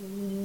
Mm,